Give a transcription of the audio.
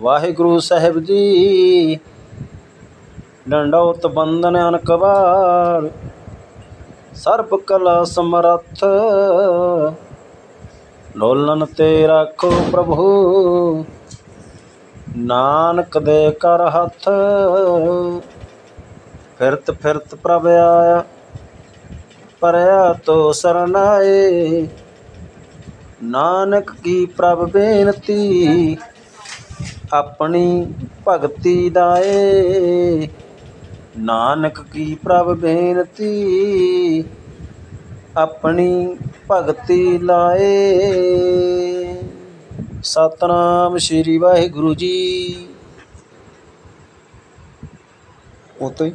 ਵਾਹਿਗੁਰੂ ਸਾਹਿਬ ਜੀ। ਡੰਡੌਤ ਬੰਦਨ ਅਨਕਵਾਰ ਸਰਬ ਕਲਾ ਸਮਰੱਥ। ਲੋਲਨ ਤੇ ਰੱਖੋ ਪ੍ਰਭੂ, ਨਾਨਕ ਦੇ ਕਰ ਹੱਥ। ਫਿਰਤ ਫਿਰਤ ਪ੍ਰਭ ਆਇਆ ਪਰਿਆ ਤੋ ਸਰਨਾਏ ਨਾਨਕ ਕੀ ਪ੍ਰਭ ਬੇਨਤੀ ਆਪਣੀ ਭਗਤੀ ਦਾਏ ਨਾਨਕ ਕੀ ਪ੍ਰਭ ਬੇਨਤੀ, ਆਪਣੀ ਭਗਤੀ ਲਾਏ ਸਤਨਾਮ ਸ੍ਰੀ ਵਾਹਿਗੁਰੂ ਜੀ। ਉਤੋਂ ਹੀ।